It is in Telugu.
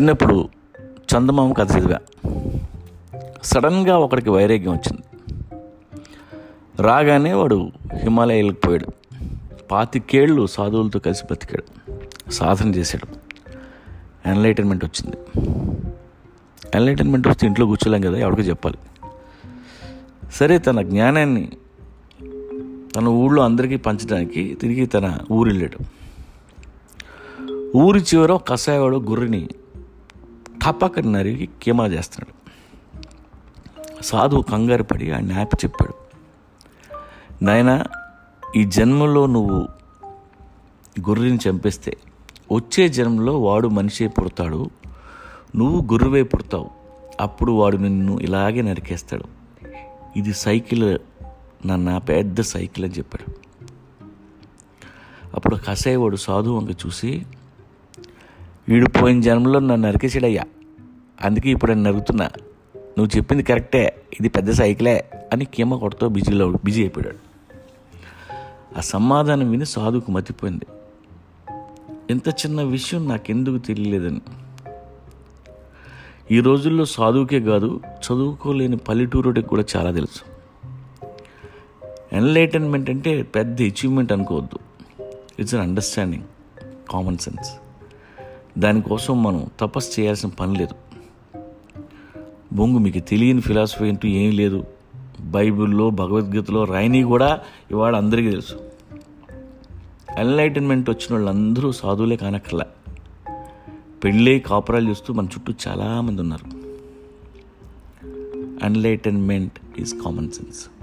చిన్నప్పుడు చందమామ కథ చదివా. సడన్గా ఒకడికి వైరాగ్యం వచ్చింది. రాగానే వాడు హిమాలయాలకు పోయాడు. పాతికేళ్ళు సాధువులతో కలిసి బతికాడు సాధన చేశాడు. ఎన్లైటన్మెంట్ వచ్చింది. ఎన్లైటన్మెంట్ వస్తే ఇంట్లో కూర్చోలేం కదా ఎవరికి చెప్పాలి. సరే తన జ్ఞానాన్ని తన ఊళ్ళో అందరికీ పంచడానికి తిరిగి తన ఊరు వెళ్ళాడు ఊరి చివర కషాయవాడు గుర్రిని టపక్క నరిగి కీమా చేస్తున్నాడు. సాధువు కంగారు పడి ఆయన న్యాపి చెప్పాడు నాయన ఈ జన్మలో నువ్వు గుర్రిని చంపేస్తే వచ్చే జన్మలో వాడు మనిషే పుడతాడు నువ్వు గుర్రువే పుడతావు. అప్పుడు వాడు నిన్ను ఇలాగే నరికేస్తాడు. ఇది సైకిల్ నన్న పెద్ద సైకిల్ అని చెప్పాడు. అప్పుడు కసాయవాడు సాధువు వంక చూసి వీడు పోయిన జన్మలో నన్ను నరికేసాడయ్యా అందుకే ఇప్పుడు నేను నరుగుతున్నా నువ్వు చెప్పింది కరెక్టే ఇది పెద్ద సైకిలే అని కీమ కొడుతూ బిజీలో బిజీ అయిపోయాడు. ఆ సమాధానం విని సాధుకు మతిపోయింది. ఇంత చిన్న విషయం నాకెందుకు తెలియలేదని. ఈ రోజుల్లో సాధువుకే కాదు చదువుకోలేని పల్లెటూరుడికి కూడా చాలా తెలుసు. ఎన్లైటన్మెంట్ అంటే పెద్ద అచీవ్మెంట్ అనుకోవద్దు. It's an understanding common sense దానికోసం మనం తపస్సు చేయాల్సిన పని లేదు. బొంగు మీకు తెలియని ఫిలాసఫీ అంటూ ఏం లేదు. బైబిల్లో భగవద్గీతలో రాయని కూడా ఇవాళ అందరికీ తెలుసు. ఎన్లైటన్మెంట్ వచ్చిన వాళ్ళందరూ సాధువులే కానక్కర్లా. పెళ్ళే కాపురాలు చూస్తూ మన చుట్టూ చాలామంది ఉన్నారు. Enlightenment is common sense.